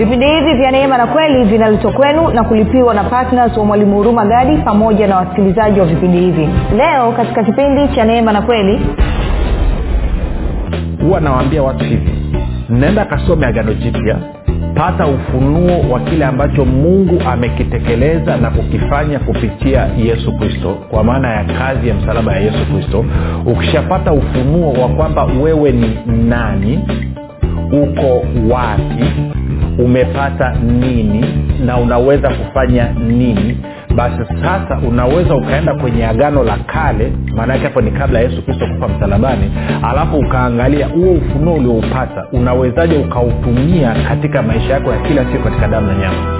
vipindi hivi vya neema na kweli vinaletwa kwenu na kulipiwa na ptns wa mwalimu huruma gadi pamoja na wasikilizaji wa vipindi hivi. Leo katika kipindi cha neema na kweli huwa nawaambia watu hivi naenda kasome agano jipya pata ufunuo wa kile ambacho mungu amekitekeleza na kukifanya kupitia yesu kristo kwa maana ya kazi ya msalaba ya yesu kristo. Ukishapata ufunuo wa kwamba wewe ni nani uko wapi umepata nini na unaweza kufanya nini basi sasa unaweza ukaenda kwenye agano la kale maanaake hapo ni kabla ya yesu kristo kufa msalabani alafu ukaangalia huo ufunuo ulioupata unawezaje ukautumia katika maisha yako ya kila siku katika damu na nyama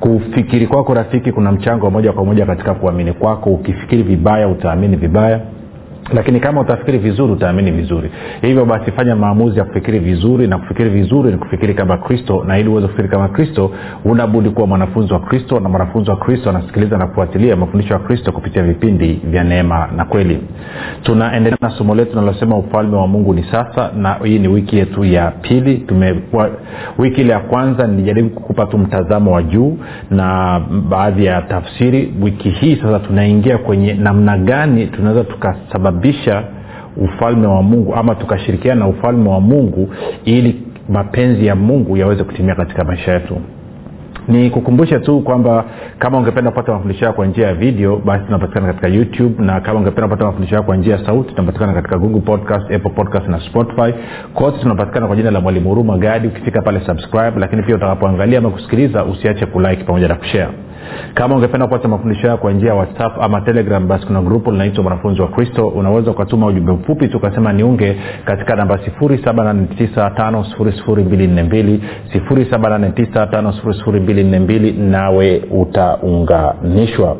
kufikiri kwako rafiki kuna mchango wa moja kwa moja katika kuamini kwako. Ukifikiri vibaya utaamini vibaya lakini kama utafikiri vizuri utaamini vizuri. Hivyo basi fanya maamuzi ya kufikiri vizuri na kufikiri vizuri ni kufikiri kama kristo na ili uweze kufikiri kama kristo unabudi kuwa mwanafunzi wa kristo na mwanafunzi wa kristo anasikiliza na kufuatilia mafundisho ya kristo kupitia vipindi vya neema na kweli. Tunaendelea na somo letu nalosema ufalme wa mungu ni sasa na hii ni wiki yetu ya pili. Tumekuwa wiki ile ya kwanza nilijaribu kukupa tu mtazamo wa juu na baadhi ya tafsiri. Wiki hii sasa tunaingia kwenye namna gani tunaweza tukasababisha ufalme wa mungu ama tukashirikiana na ufalme wa mungu ili mapenzi ya mungu yaweze kutimia katika maisha yetu. Ni kukumbushe tu kwamba kama ungependa kupata mafundisho yao kwa njia ya video basi tunapatikana katika youtube na kama ungependa kupata mafundisho yao kwa njia ya sauti tunapatikana katika google podcast apple podcast na spotify. Kote tunapatikana kwa jina la mwalimu huruma gadi. Ukifika pale subscribe lakini pia utakapoangalia ama kusikiliza usiache kulike pamoja na kushare kama ungependa kupata mafundisho hayo kwa njia ya whatsapp ama telegram basi kuna grupu linaitwa mwanafunzi wa kristo. Unaweza ukatuma ujumbe mfupi tukasema niunge katika namba 7895242 7895242 nawe utaunganishwa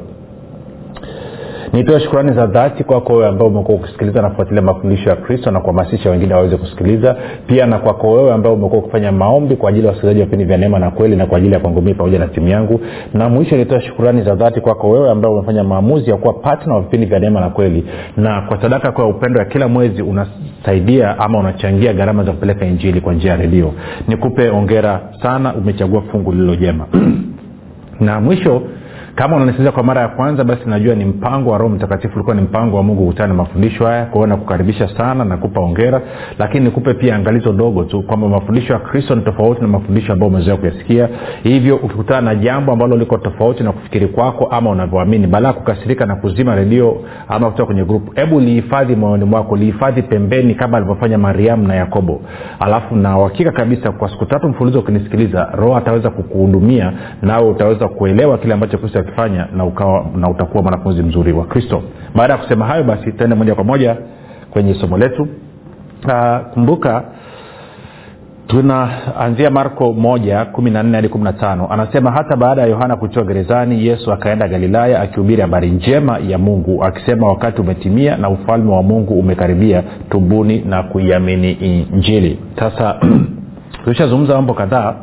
nitoe shukrani za dhati kwako wewe ambao umekuwa ukisikiliza na kufuatilia mafundisho ya kristo na kuhamasisha wengine waweze kusikiliza. Pia na kwako wewe ambao umekuwa ukifanya maombi kwa ajili ya wasikilizaji wa vipindi vya neema na kweli na kwa ajili ya kwangu pamoja na timu yangu. Na mwisho nitoe shukurani za dhati kwako wewe ambao umefanya maamuzi ya kuwa patna wa vipindi vya neema na kweli. Na kwa sadaka kwa upendo ya kila mwezi unasaidia ama unachangia gharama za kupeleka injili kwa njia ya redio. Nikupe ongera sana umechagua fungu lililo jema. Na mwisho kama unanisikiliza kwa mara ya kwanza basi najua ni mpango wa roho mtakatifu ulikuwa ni mpango wa mungu kukutana na mafundisho haya kwao nakukaribisha sana nakupa ongera lakini nikupe pia angalizo dogo tu kwamba mafundisho ya kristo ni tofauti na mafundisho ambayo umezoea kuyasikia. Hivyo ukikutana na jambo ambalo liko tofauti na kufikiri kwako ama unavyoamini baada kukasirika na kuzima redio ama kutoka kwenye grupu hebu lihifadhi moyoni mwako lihifadhi pembeni kama alivyofanya mariamu na yakobo. Alafu na uhakika kabisa kwa siku tatu mfululizo ukinisikiliza roho ataweza kukuhudumia nawe utaweza kuelewa kile ambacho kristo akifanya na, ukawa, na utakuwa mwanafunzi mzuri wa kristo. Baada ya kusema hayo basi tuende moja kwa moja kwenye somo letu. Uh, kumbuka tunaanzia marko moja kumi hadi tano. Anasema hata baada ya yohana kutiwa gerezani yesu akaenda galilaya akihubiri habari njema ya mungu akisema wakati umetimia na ufalme wa mungu umekaribia tubuni na kuiamini injili sasa tulishazungumza mambo kadhaa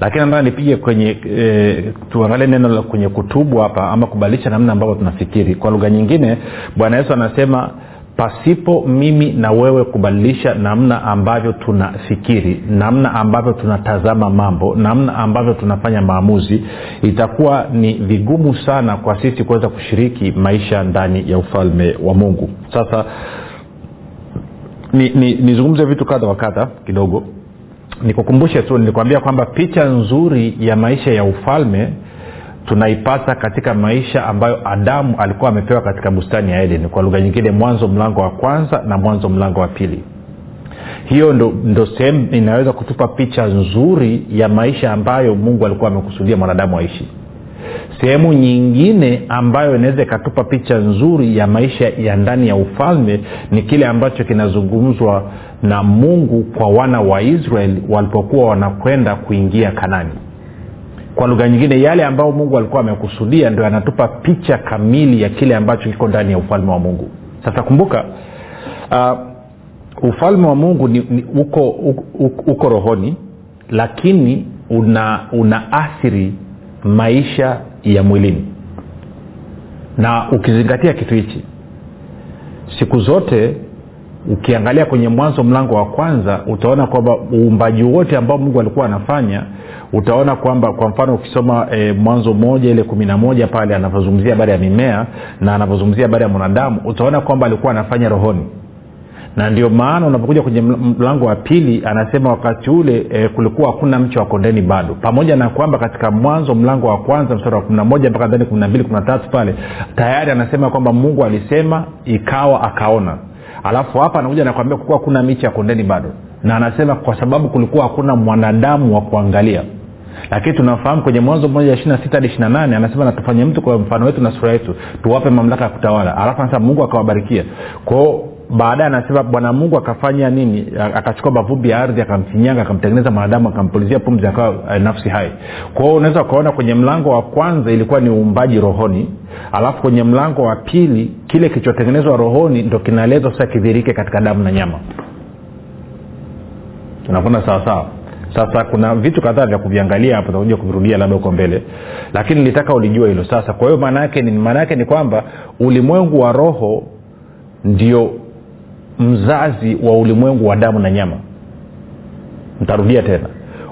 lakini nataka nipige kwenye e, tuangalie neno la kwenye kutubu hapa ama kubadilisha namna ambavyo tunafikiri. Kwa lugha nyingine bwana yesu anasema pasipo mimi na wewe kubadilisha namna ambavyo tunafikiri namna ambavyo tunatazama mambo namna ambavyo tunafanya maamuzi itakuwa ni vigumu sana kwa sisi kuweza kushiriki maisha ndani ya ufalme wa mungu. Sasa nizungumze ni, ni vitu kadha wa kadha kidogo nikukumbushe tu nilikwambia kwamba picha nzuri ya maisha ya ufalme tunaipata katika maisha ambayo adamu alikuwa amepewa katika bustani ya eden. Kwa lugha nyingine mwanzo mlango wa kwanza na mwanzo mlango wa pili. Hiyo ndo, ndo sehemu inaweza kutupa picha nzuri ya maisha ambayo mungu alikuwa amekusudia mwanadamu aishi sehemu nyingine ambayo inaweza ikatupa picha nzuri ya maisha ya ndani ya ufalme ni kile ambacho kinazungumzwa na mungu kwa wana wa israeli walipokuwa wanakwenda kuingia kanani. Kwa lugha nyingine yale ambayo mungu alikuwa amekusudia ndo yanatupa picha kamili ya kile ambacho kiko ndani ya ufalme wa mungu. Sasa kumbuka uh, ufalme wa mungu ni, ni uko, uko, uko rohoni lakini una unaathiri maisha ya mwilini. Na ukizingatia kitu hichi siku zote ukiangalia kwenye mwanzo mlango wa kwanza utaona kwamba uumbaji wote ambao mungu alikuwa anafanya utaona kwamba kwa mfano ukisoma e, mwanzo moja ile kumi na moja pale anavyozungumzia habari ya mimea na anavyozungumzia habari ya mwanadamu utaona kwamba alikuwa anafanya rohoni na ndio maana unapokuja kwenye mlango wa pili anasema wakati ule e, kulikuwa hakuna mche wa kondeni bado. Pamoja na kwamba katika mwanzo mlango wa kwanza mstari wa kumi moja mpaka dhani kumi na mbili kumi na tatu pale tayari anasema kwamba mungu alisema ikawa akaona. Alafu hapa anakuja nakwambia kulikuwa hakuna miche ya kondeni bado. Na anasema kwa sababu kulikuwa hakuna mwanadamu wa kuangalia. Lakini tunafahamu kwenye mwanzo moja ishiri na sita hadi ishiri na nane anasema natufanye mtu kwa mfano wetu na sura yetu tuwape mamlaka ya kutawala. Alafu anasema mungu akawabarikia. Kwao baadaye anasema bwana mungu akafanya nini? Akachukua mavumbi ya ardhi akamfinyanga akamtengeneza mwanadamu akampulizia pumzi akawa eh, nafsi hai. Kwao unaweza ukaona kwenye mlango wa kwanza ilikuwa ni uumbaji rohoni alafu kwenye mlango wa pili kile kilichotengenezwa rohoni ndo kinaelezwa sasa kidhirike katika damu na nyama. Tunakwenda sawasawa sasa kuna vitu kadhaa vya kuviangalia hapo takuja kuvirudia labda huko mbele. Lakini nilitaka ulijua hilo sasa. Kwa hiyo maana yake ni ni kwamba ulimwengu wa roho ndio mzazi wa ulimwengu wa damu na nyama. Ntarudia tena.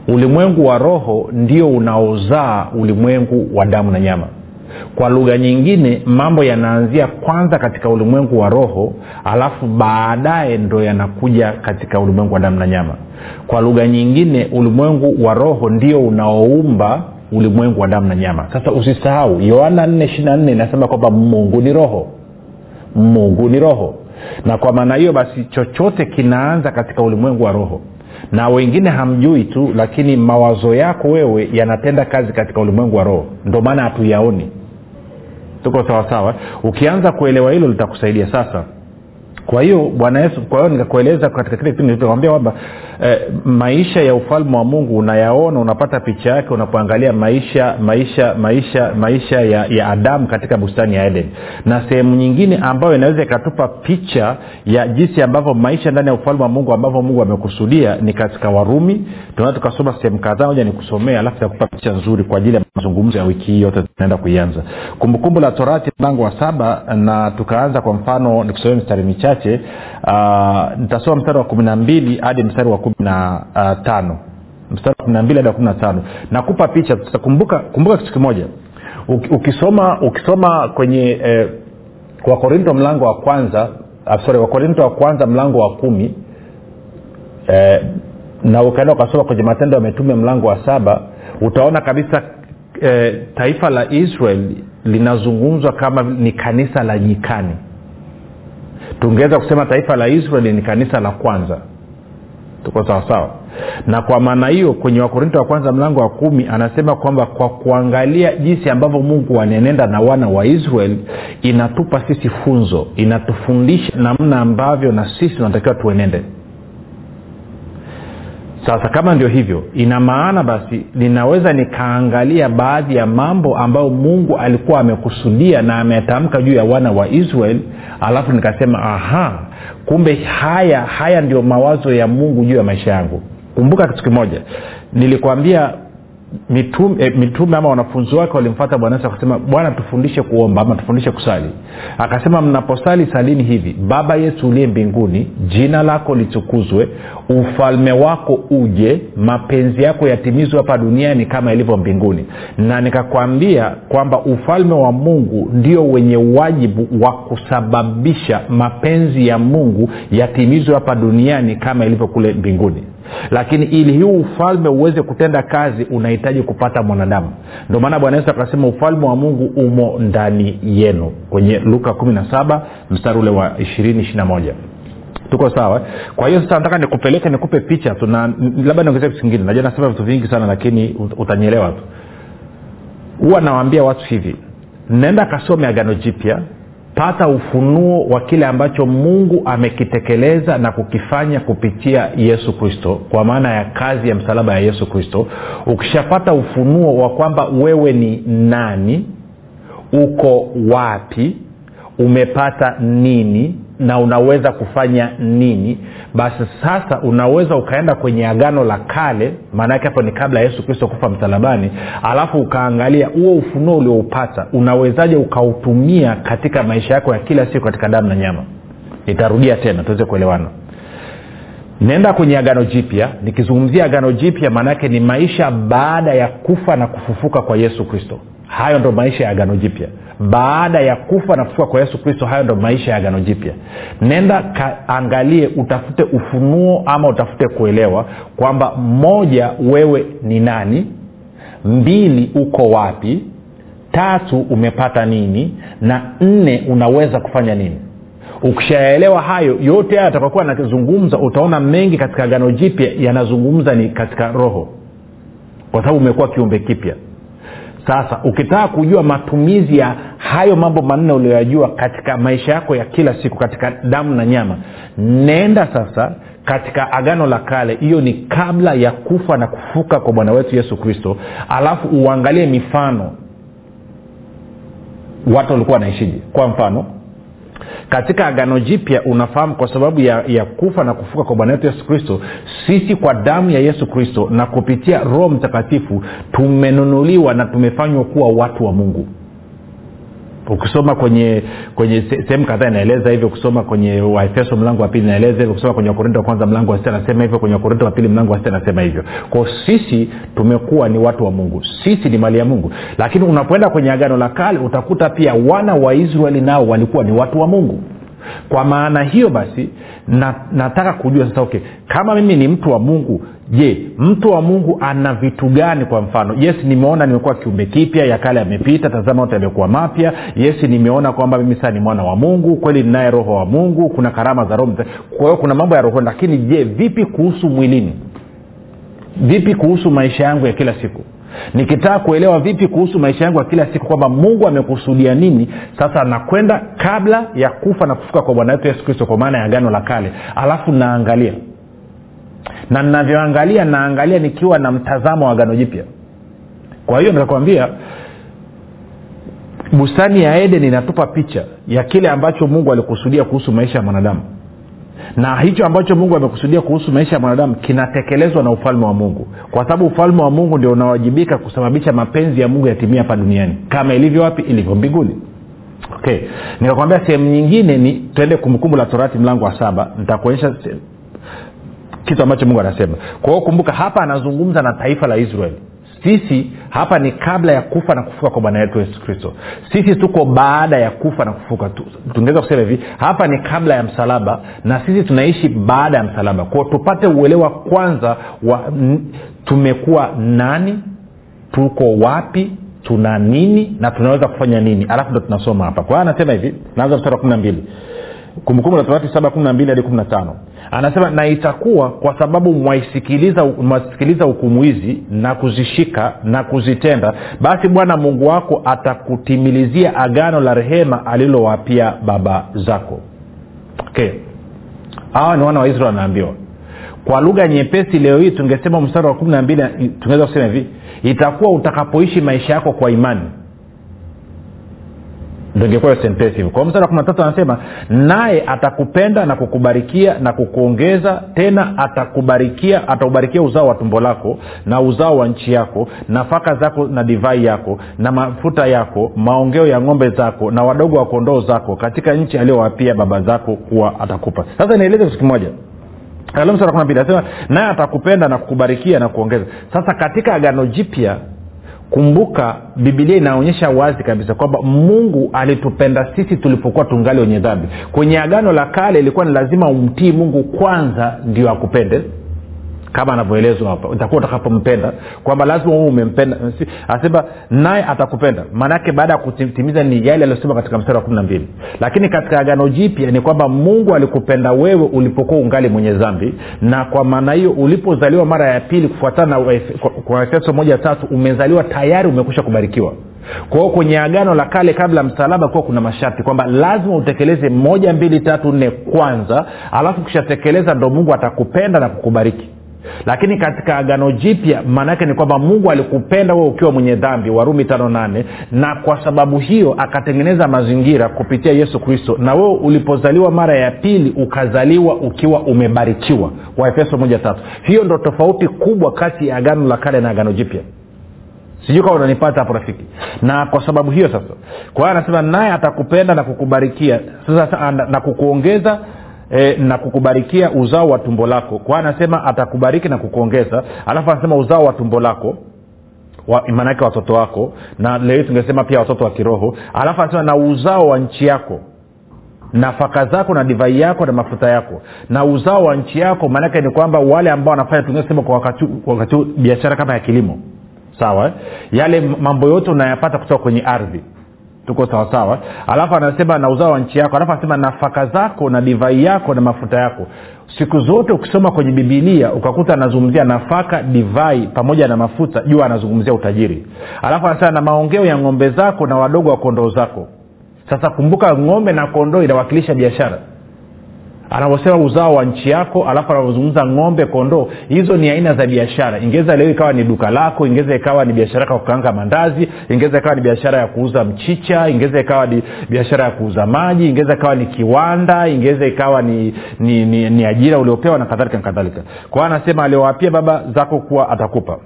Ulimwengu wa roho ndio unaozaa ulimwengu wa damu na nyama. Kwa lugha nyingine mambo yanaanzia kwanza katika ulimwengu wa roho alafu baadaye ndo yanakuja katika ulimwengu wa damu na nyama. Kwa lugha nyingine ulimwengu wa roho ndio unaoumba ulimwengu wa damu na nyama. Sasa usisahau yohana 4 inasema kwamba mungu ni roho. Mungu ni roho na kwa maana hiyo basi chochote kinaanza katika ulimwengu wa roho. Na wengine hamjui tu lakini mawazo yako wewe yanatenda kazi katika ulimwengu wa roho. Ndio maana hatuyaoni. Tuko sawasawa? Ukianza kuelewa hilo litakusaidia. Sasa kwa hiyo bwana yesu kwa hiyo nikakueleza katika kile kipindi kwamba eh, maisha ya ufalme wa mungu unayaona unapata picha yake unapoangalia maisha maisha maisha maisha ya, ya adamu katika bustani ya eden. Na sehemu nyingine ambayo inaweza ikatupa picha ya jinsi ambavyo maisha ndani ya ufalme wa mungu ambavyo mungu amekusudia ni katika warumi. Tunaa tukasoma sehemu kadhaa moja nikusomea alafu takupa picha nzuri kwa ajili ya mazungumzo ya wiki hii yote tunaenda kuianza. Kumbukumbu la torati mlango wa saba na tukaanza kwa mfano nikusomea mstari michache chache uh, nitasoma mstari wa kumi na mbili hadi mstari wa kumi na uh, tano. Mstari wa kumi na mbili hadi wa kumi na tano. Nakupa picha. Kumbuka kumbuka kitu kimoja. Ukisoma ukisoma kwenye eh, wakorinto mlango wa kwanza uh, sorry wakorinto wa kwanza mlango wa kumi eh, na ukaenda ukasoma kwenye matendo ya mitume mlango wa saba utaona kabisa eh, taifa la israel linazungumzwa kama ni kanisa la nyikani tungeweza kusema taifa la israeli ni kanisa la kwanza. Tuko sawasawa na kwa maana hiyo kwenye wakorinto wa kwanza mlango wa kumi anasema kwamba kwa kuangalia jinsi ambavyo mungu anenenda na wana wa israel inatupa sisi funzo inatufundisha namna ambavyo na sisi tunatakiwa tuenende. Sasa kama ndio hivyo ina maana basi ninaweza nikaangalia baadhi ya mambo ambayo mungu alikuwa amekusudia na ametamka juu ya wana wa israel alafu nikasema aha kumbe haya haya ndio mawazo ya mungu juu ya maisha yangu. Kumbuka kitu kimoja nilikwambia mitume, eh, mitume ama wanafunzi wake walimfata bwana yesu akasema bwana tufundishe kuomba ama tufundishe kusali. Akasema mnaposali salini hivi baba yesu uliye mbinguni jina lako litukuzwe ufalme wako uje mapenzi yako yatimizwe hapa duniani kama ilivyo mbinguni. Na nikakwambia kwamba ufalme wa mungu ndio wenye wajibu wa kusababisha mapenzi ya mungu yatimizwe hapa duniani kama ilivyo kule mbinguni lakini ili huu ufalme uweze kutenda kazi unahitaji kupata mwanadamu. Ndio maana bwana yesu akasema ufalme wa mungu umo ndani yenu. Kwenye luka 17 mstari ule wa 221 tuko sawa? Kwa hiyo sasa nataka nikupeleke nikupe picha tu na labda niongezea kitu kingine. Najua nasema vitu vingi sana lakini utanyelewa tu. Huwa nawaambia watu hivi naenda kasome agano jipya pata ufunuo wa kile ambacho mungu amekitekeleza na kukifanya kupitia yesu kristo kwa maana ya kazi ya msalaba ya yesu kristo. Ukishapata ufunuo wa kwamba wewe ni nani uko wapi umepata nini na unaweza kufanya nini basi sasa unaweza ukaenda kwenye agano la kale maanaake hapo ni kabla yesu kristo kufa msalabani alafu ukaangalia huo ufunuo ulioupata unawezaje ukautumia katika maisha yako ya kila siku katika damu na nyama? Nitarudia tena tuweze kuelewana. Nenda kwenye agano jipya. Nikizungumzia agano jipya maanaake ni maisha baada ya kufa na kufufuka kwa yesu kristo. Hayo ndo maisha ya agano jipya baada ya kufa na kufuka kwa yesu kristo hayo ndo maisha ya agano jipya. Nenda kaangalie utafute ufunuo ama utafute kuelewa kwamba moja wewe ni nani? Mbili uko wapi? Tatu umepata nini? Na nne unaweza kufanya nini? Ukishaelewa hayo yote haya atakakuwa anazungumza utaona mengi katika agano jipya yanazungumza ni katika roho. Kwa sababu umekuwa kiumbe kipya sasa. Ukitaka kujua matumizi ya hayo mambo manne ulioyajua katika maisha yako ya kila siku katika damu na nyama nenda sasa katika agano la kale. Hiyo ni kabla ya kufa na kufuka kwa bwana wetu yesu kristo. Alafu uangalie mifano. Watu walikuwa wanaishiji kwa mfano katika agano jipya unafahamu kwa sababu ya, ya kufa na kufuka kwa bwana wetu yesu kristo sisi kwa damu ya yesu kristo na kupitia roho mtakatifu tumenunuliwa na tumefanywa kuwa watu wa mungu ukisoma kwenye kwenye sehemu kadhaa inaeleza hivyo ukisoma kwenye waefeso mlango wa pili inaeleza hivyo ukisoma kwenye wakorinto wa kwanza mlango wa sita anasema hivyo kwenye wakorinto wa pili mlango wa sita anasema hivyo. Kwao sisi tumekuwa ni watu wa mungu. Sisi ni mali ya mungu. Lakini unapoenda kwenye agano la kale utakuta pia wana wa israeli nao walikuwa ni watu wa mungu kwa maana hiyo basi na, nataka kujua sasa okay kama mimi ni mtu wa mungu je mtu wa mungu ana vitu gani kwa mfano? Yes nimeona nimekuwa kiumbe kipya ya kale yamepita tazama yote yamekuwa mapya. Yes nimeona kwamba mimi saa ni mwana wa mungu kweli ninaye roho wa mungu kuna karama za roho kwa hiyo kuna mambo ya roho lakini je vipi kuhusu mwilini? Vipi kuhusu maisha yangu ya kila siku nikitaka kuelewa vipi kuhusu maisha yangu ya kila siku kwamba mungu amekusudia nini sasa nakwenda kabla ya kufa na kufuka kwa bwana wetu yesu kristo kwa maana ya agano la kale. Alafu naangalia. Na ninavyoangalia naangalia nikiwa na mtazamo wa agano jipya. Kwa hiyo nikakwambia bustani ya eden inatupa picha ya kile ambacho mungu alikusudia kuhusu maisha ya mwanadamu na hicho ambacho mungu amekusudia kuhusu maisha ya mwanadamu kinatekelezwa na ufalme wa mungu. Kwa sababu ufalme wa mungu ndio unawajibika kusababisha mapenzi ya mungu yatimia hapa duniani. Kama ilivyo wapi? Ilivyo mbinguni. Okay. Nikakwambia sehemu nyingine ni tuende kumbukumbu la torati mlango wa saba. Nitakuonyesha kitu ambacho mungu anasema. Kwa hiyo kumbuka hapa anazungumza na taifa la israeli sisi hapa ni kabla ya kufa na kufuka kwa bwana wetu yesu kristo. Sisi tuko baada ya kufa na kufuka tungeweza kusema hivi hapa ni kabla ya msalaba na sisi tunaishi baada ya msalaba. Kwao tupate uelewa kwanza wa n, tumekuwa nani tuko wapi tuna nini na tunaweza kufanya nini. Alafu ndo tunasoma hapa. Kwa hiyo anasema hivi naanza mstari wa kumi na mbili. Kumbukumbu la torati saba kumi na mbili hadi kumi na tano anasema na itakuwa kwa sababu mwasikiliza hukumu hizi na kuzishika na kuzitenda basi bwana mungu wako atakutimilizia agano la rehema alilowapia baba zako. Okay hawa ni wana wa israel wanaambiwa kwa lugha nyepesi leo hii tungesema mstari wa kumi na mbili tungeweza kusema hivi itakuwa utakapoishi maisha yako kwa imani ndo ingekuwa hiyo sentensi hivyo. Kwa mstari wa kumi na anasema naye atakupenda na kukubarikia na kukuongeza tena atakubarikia ataubarikia uzao wa tumbo lako na uzao wa nchi yako nafaka zako na divai yako na mafuta yako maongeo ya ng'ombe zako na wadogo wa kondoo zako katika nchi aliyowapia baba zako kuwa atakupa. Sasa nieleze kitu kimoja. Anasema naye atakupenda na kukubarikia na kuongeza. Sasa katika agano jipya kumbuka bibilia inaonyesha wazi kabisa kwamba mungu alitupenda sisi tulipokuwa tungali wenye dhambi. Kwenye agano la kale ilikuwa ni lazima umtii mungu kwanza ndio akupende kama anavyoelezwa hapa itakuwa utakapompenda. Kwamba lazima huu umempenda. Anasema naye atakupenda. Maanaake baada ya kutimiza ni yale aliyosema katika mstari wa kumi na mbili. Lakini katika agano jipya ni kwamba mungu alikupenda wewe ulipokuwa ungali mwenye dhambi na kwa maana hiyo ulipozaliwa mara ya pili kufuatana na efeso moja tatu umezaliwa tayari umekusha kubarikiwa. Kwao kwenye agano la kale kabla msalaba kuwa kuna masharti kwamba lazima utekeleze moja mbili tatu nne kwanza alafu ukishatekeleza ndo mungu atakupenda na kukubariki lakini katika agano jipya maanaake ni kwamba mungu alikupenda huo ukiwa mwenye dhambi warumi tano nane na kwa sababu hiyo akatengeneza mazingira kupitia yesu kristo. Na wewe ulipozaliwa mara ya pili ukazaliwa ukiwa umebarikiwa. Waefeso moja tatu. Hiyo ndo tofauti kubwa kati ya agano la kale na agano jipya. Sijui kama unanipata hapo rafiki. Na kwa sababu hiyo sasa kwa hiyo anasema naye atakupenda na kukubarikia. Sasa na kukuongeza e, na kukubarikia uzao wa tumbo lako. Kwa anasema atakubariki na kukuongeza alafu anasema uzao wa tumbo lako wa, maanaake watoto wako na leo tungesema pia watoto wa kiroho alafu anasema na uzao wa nchi yako nafaka zako na divai yako na mafuta yako. Na uzao wa nchi yako maanake ni kwamba wale ambao wanafanya tungesema kwa wakati, biashara kama ya kilimo. Sawa yale mambo yote unayapata kutoka kwenye ardhi tuko sawasawa. Alafu anasema na uzao wa nchi yako. Alafu anasema nafaka zako na divai yako na mafuta yako. Siku zote ukisoma kwenye bibilia ukakuta anazungumzia nafaka divai pamoja na mafuta jua anazungumzia utajiri. Alafu anasema na maongeo ya ng'ombe zako na wadogo wa kondoo zako. Sasa kumbuka ng'ombe na kondoo inawakilisha biashara anavyosema uzao wa nchi yako alafu anavyozungumza ng'ombe kondoo hizo ni aina za biashara. Ingeweza leo ikawa ni duka lako ingeweza ikawa ni biashara yako kukaanga mandazi ingeweza ikawa ni biashara ya kuuza mchicha ingeweza ikawa ni biashara ya kuuza maji ingeweza ikawa ni kiwanda ingeweza ikawa ni, ni, ni, ni ajira uliopewa na kadhalika na kadhalika. Kwa anasema aliowapia baba zako kuwa atakupa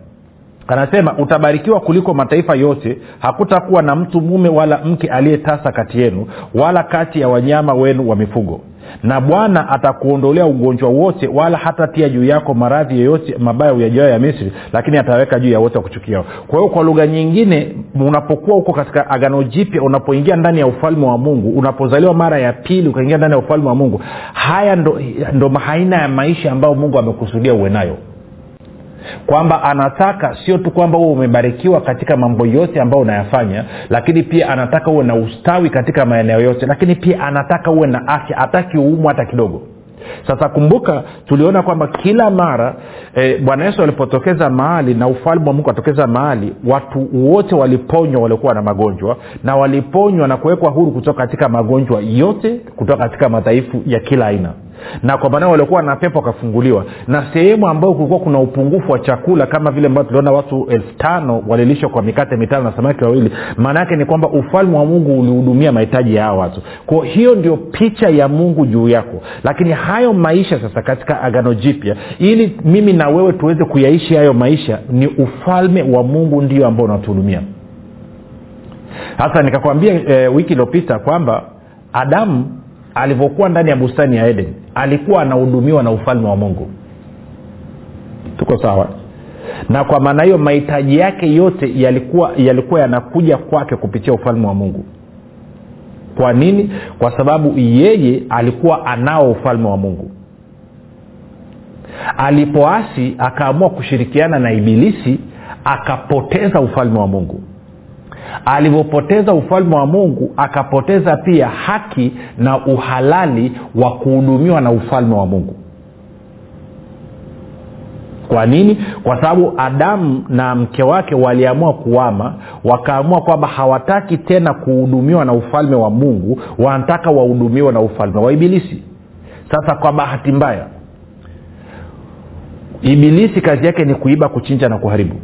anasema utabarikiwa kuliko mataifa yote. Hakutakuwa na mtu mume wala mke aliyetasa kati yenu wala kati ya wanyama wenu wa mifugo. Na bwana atakuondolea ugonjwa wote wala hatatia juu yako maradhi yoyote mabaya uyajao ya misri lakini ataweka juu ya wote wakuchukiao kwa hiyo kwa lugha nyingine unapokuwa huko katika agano jipya unapoingia ndani ya ufalme wa mungu unapozaliwa mara ya pili ukaingia ndani ya ufalme wa mungu haya ndo, ndo aina ya maisha ambayo mungu amekusudia uwe nayo kwamba anataka sio tu kwamba huwe umebarikiwa katika mambo yote ambayo unayafanya lakini pia anataka uwe na ustawi katika maeneo yote lakini pia anataka uwe na afya hataki uumwa hata kidogo. Sasa kumbuka tuliona kwamba kila mara e, bwana yesu alipotokeza mahali na ufalme wa mungu atokeza mahali watu wote waliponywa waliokuwa na magonjwa na waliponywa na kuwekwa huru kutoka katika magonjwa yote kutoka katika madhaifu ya kila aina na kwa maana waliokuwa na pepo wakafunguliwa. Na sehemu ambayo kulikuwa kuna upungufu wa chakula kama vile ambao tuliona watu elfu tano walilishwa kwa mikate mitano na samaki wawili maana yake ni kwamba ufalme wa mungu ulihudumia mahitaji ya hawa watu. Kwa hiyo ndio picha ya mungu juu yako. Lakini hayo maisha sasa katika agano jipya ili mimi na wewe tuweze kuyaishi hayo maisha ni ufalme wa mungu ndio ambao unatuhudumia. Sasa nikakwambia e, wiki iliyopita kwamba adamu alivyokuwa ndani ya bustani ya eden alikuwa anahudumiwa na ufalme wa mungu. Tuko sawa? Na kwa maana hiyo mahitaji yake yote yalikuwa yalikuwa yanakuja kwake kupitia ufalme wa mungu. Kwa nini? Kwa sababu yeye alikuwa anao ufalme wa mungu. Alipoasi akaamua kushirikiana na ibilisi akapoteza ufalme wa mungu alivyopoteza ufalme wa mungu akapoteza pia haki na uhalali wa kuhudumiwa na ufalme wa mungu. Kwa nini? Kwa sababu adamu na mke wake waliamua kuama wakaamua kwamba hawataki tena kuhudumiwa na ufalme wa mungu wanataka wahudumiwe na ufalme wa ibilisi. Sasa kwa bahati mbaya ibilisi kazi yake ni kuiba kuchinja na kuharibu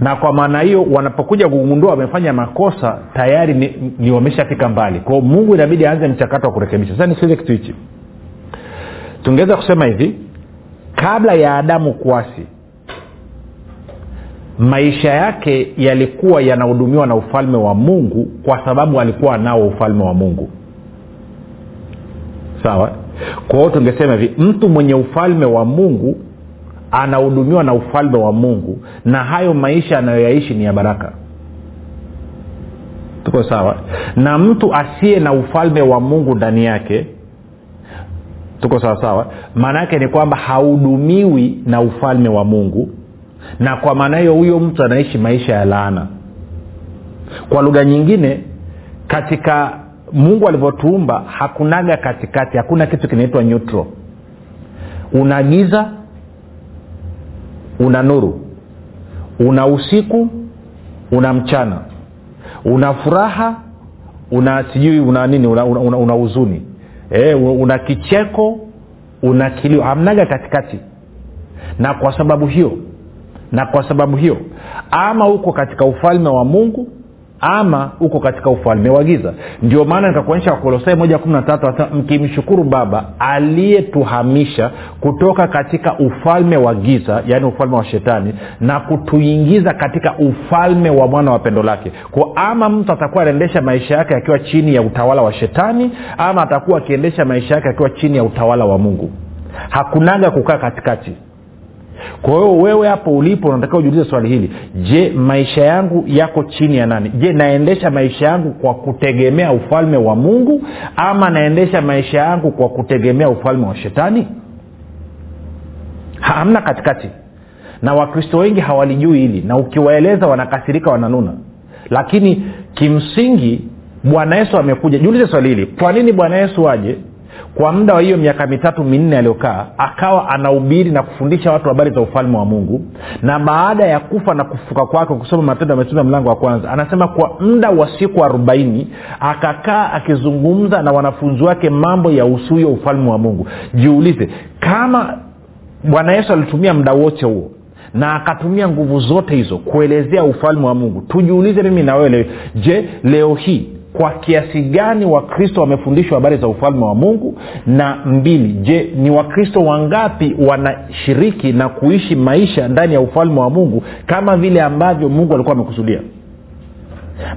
na kwa maana hiyo wanapokuja kugundua wamefanya makosa tayari ni, ni wameshafika mbali. Kwao mungu inabidi aanze mchakato wa kurekebisha. Sasa nisikize kitu hichi. Tungeweza kusema hivi kabla ya adamu kuasi maisha yake yalikuwa yanahudumiwa na ufalme wa mungu kwa sababu alikuwa nao ufalme wa mungu. Sawa? Kwa hiyo tungesema hivi mtu mwenye ufalme wa mungu anahudumiwa na ufalme wa mungu na hayo maisha anayoyaishi ni ya baraka. Tuko sawa? Na mtu asiye na ufalme wa mungu ndani yake tuko sawa sawa? Maana yake ni kwamba hahudumiwi na ufalme wa mungu na kwa maana hiyo huyo mtu anaishi maisha ya laana. Kwa lugha nyingine katika mungu alivyotuumba hakunaga katikati hakuna kitu kinaitwa neutral. Una giza una nuru una usiku una mchana. Una furaha una sijui una nini una, una, una, una huzuni. E, una kicheko una kilio. Hamnaga katikati. Na kwa sababu hiyo na kwa sababu hiyo ama uko katika ufalme wa mungu ama uko katika ufalme wa giza. Ndio maana nikakuonyesha wakolosai moja kumi na tatu mkimshukuru baba aliyetuhamisha kutoka katika ufalme wa giza yaani ufalme wa shetani na kutuingiza katika ufalme wa mwana wa pendo lake. Kwa ama mtu atakuwa anaendesha maisha yake akiwa chini ya utawala wa shetani ama atakuwa akiendesha maisha yake akiwa chini ya utawala wa mungu. Hakunaga kukaa katikati kwa hiyo wewe hapo ulipo unatakiwa ujiulize swali hili. Je maisha yangu yako chini ya nani? Je naendesha maisha yangu kwa kutegemea ufalme wa mungu ama naendesha maisha yangu kwa kutegemea ufalme wa shetani? Hamna katikati. Na wakristo wengi hawalijui hili na ukiwaeleza wanakasirika wananuna. Lakini kimsingi bwana yesu amekuja. Jiulize swali hili kwa nini bwana yesu aje kwa muda wa hiyo miaka mitatu minne aliyokaa akawa anahubiri na kufundisha watu habari za ufalme wa mungu. Na baada ya kufa na kufuka kwake kusoma matendo ya mlango wa kwanza anasema kwa muda wa siku arobaini akakaa akizungumza na wanafunzi wake mambo ya usuyo ufalme wa mungu. Jiulize kama bwana yesu alitumia muda wote huo na akatumia nguvu zote hizo kuelezea ufalme wa mungu tujiulize mimi na wewe je leo hii kwa kiasi gani wakristo wamefundishwa habari za ufalme wa mungu? Na mbili je ni wakristo wangapi wanashiriki na kuishi maisha ndani ya ufalme wa mungu kama vile ambavyo mungu alikuwa amekusudia?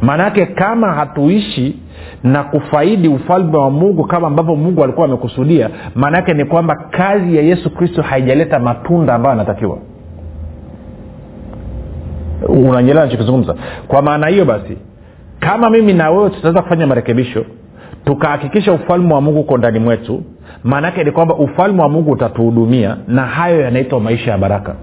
Maanaake kama hatuishi na kufaidi ufalme wa mungu kama ambavyo mungu alikuwa amekusudia maanaake ni kwamba kazi ya yesu kristo haijaleta matunda ambayo anatakiwa. Unanyelewa nachokizungumza kwa maana hiyo basi kama mimi na wewe tutaweza kufanya marekebisho tukahakikisha ufalme wa mungu uko ndani mwetu maanaake ni kwamba ufalme wa mungu utatuhudumia na hayo yanaitwa maisha ya baraka.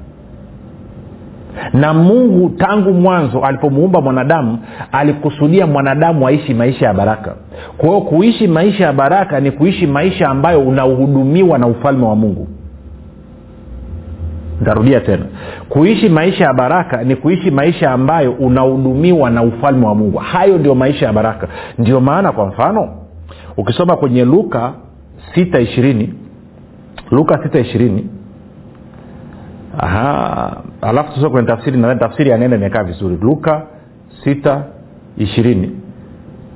Na mungu tangu mwanzo alipomuumba mwanadamu alikusudia mwanadamu aishi maisha ya baraka. Kwa hiyo kuishi maisha ya baraka ni kuishi maisha ambayo unahudumiwa na ufalme wa mungu ntarudia tena. Kuishi maisha ya baraka ni kuishi maisha ambayo unahudumiwa na ufalme wa mungu. Hayo ndio maisha ya baraka. Ndio maana kwa mfano ukisoma kwenye luka sita ishirini luka sita ishirini alafu tusoma kwenye tafsiri nadhani tafsiri ya neno imekaa vizuri. Luka sita ishirini.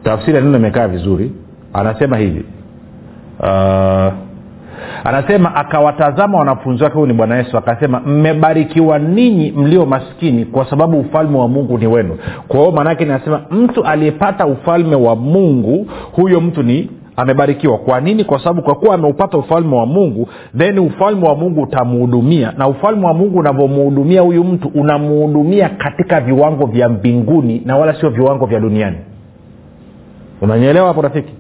Tafsiri ya neno imekaa vizuri. Anasema hivi uh, anasema akawatazama wanafunzi wake huyu ni bwana yesu akasema mmebarikiwa ninyi mlio maskini kwa sababu ufalme wa mungu ni wenu. Kwa hiyo maanaake nasema mtu aliyepata ufalme wa mungu huyo mtu ni amebarikiwa. Kwa nini? Kwa sababu kwa kuwa ameupata ufalme wa mungu then ufalme wa mungu utamuhudumia. Na ufalme wa mungu unavyomuhudumia huyu mtu unamuhudumia katika viwango vya mbinguni na wala sio viwango vya duniani. Unanyeelewa hapo rafiki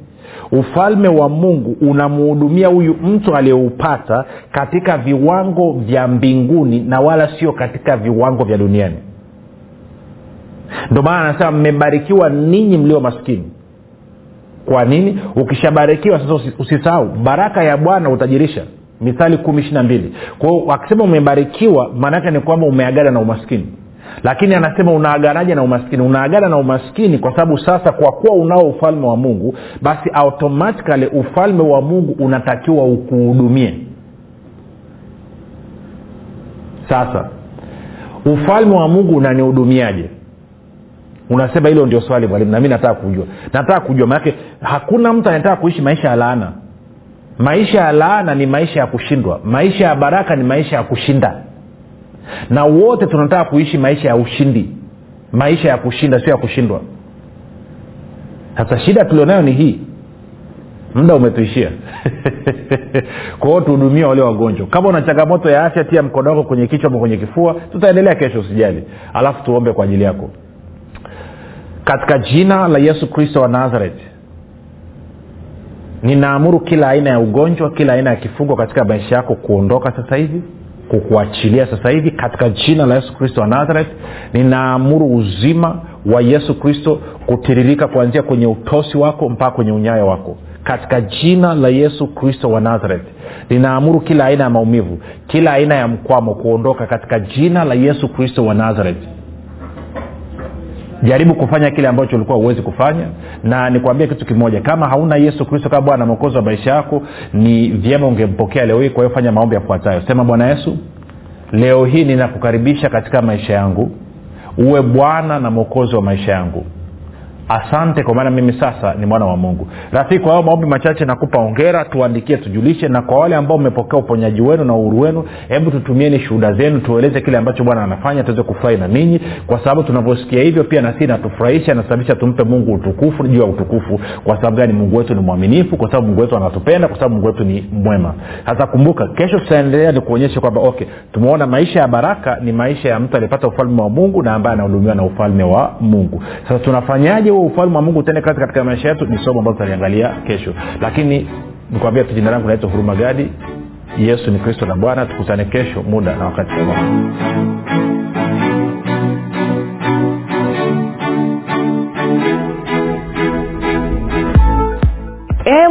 ufalme wa mungu unamuhudumia huyu mtu aliyeupata katika viwango vya mbinguni na wala sio katika viwango vya duniani. Ndio maana anasema mmebarikiwa ninyi mlio maskini. Kwa nini? Ukishabarikiwa sasa usisahau baraka ya bwana utajirisha. Mithali kumi ishiri na mbili. Kwao akisema umebarikiwa maanaake ni kwamba umeagana na umaskini lakini anasema unaaganaje na umaskini? Unaagana na umaskini kwa sababu sasa kwa kuwa unao ufalme wa mungu basi automatikali ufalme wa mungu unatakiwa ukuhudumie. Sasa ufalme wa mungu unanihudumiaje? Unasema hilo ndio swali mwalimu nami nataka kujua. Nataka kujua manake hakuna mtu anataka kuishi maisha ya laana. Maisha ya laana ni maisha ya kushindwa. Maisha ya baraka ni maisha ya kushinda na wote tunataka kuishi maisha ya ushindi. Maisha ya kushinda sio ya kushindwa. Sasa shida tulionayo ni hii. Muda umetuishia. Kwa hiyo tuhudumia wale wagonjwa. Kama una changamoto ya afya tia mkono wako kwenye kichwa ama kwenye kifua. Tutaendelea kesho usijali. Alafu tuombe kwa ajili yako. Katika jina la yesu kristo wa nazareth ninaamuru kila aina ya ugonjwa kila aina ya kifungo katika maisha yako kuondoka sasa hivi kukuachilia sasa hivi katika jina la yesu kristo wa nazareth. Ninaamuru uzima wa yesu kristo kutiririka kuanzia kwenye utosi wako mpaka kwenye unyayo wako. Katika jina la yesu kristo wa nazareth ninaamuru kila aina ya maumivu kila aina ya mkwamo kuondoka katika jina la yesu kristo wa nazareth jaribu kufanya kile ambacho ulikuwa huwezi kufanya. Na nikwambie kitu kimoja kama hauna yesu kristo kama bwana mwokozi wa maisha yako ni vyema ungempokea leo hii kwa hiyo fanya maombi yafuatayo. Sema bwana yesu leo hii ninakukaribisha katika maisha yangu. Uwe bwana na mwokozi wa maisha yangu asante kwa maana mimi sasa ni mwana wa mungu. Rafiki kwa hayo maombi machache nakupa ongera tuandikie tujulishe na kwa wale ambao umepokea uponyaji wenu na uhuru wenu hebu tutumieni shuhuda zenu tueleze kile ambacho bwana anafanya tuweze kufurahi na ninyi. Kwa sababu tunavyosikia hivyo pia nasi inatufurahisha nasababisha tumpe mungu utukufu juu ya utukufu. Kwa sababu gani? Mungu wetu ni mwaminifu kwa sababu mungu wetu anatupenda kwa sababu mungu wetu ni mwema. Sasa kumbuka kesho tutaendelea ni kuonyesha kwamba okay tumeona maisha ya baraka ni maisha ya mtu aliyepata ufalme wa mungu na ambaye anahudumiwa na ufalme wa mungu. Sasa tunafanyaje huo ufalme wa mungu utende kazi katika maisha yetu ni somo ambalo tutaliangalia kesho. Lakini nikwambia tu jina langu naitwa huruma gadi. Yesu ni kristo na bwana. Tukutane kesho muda na wakati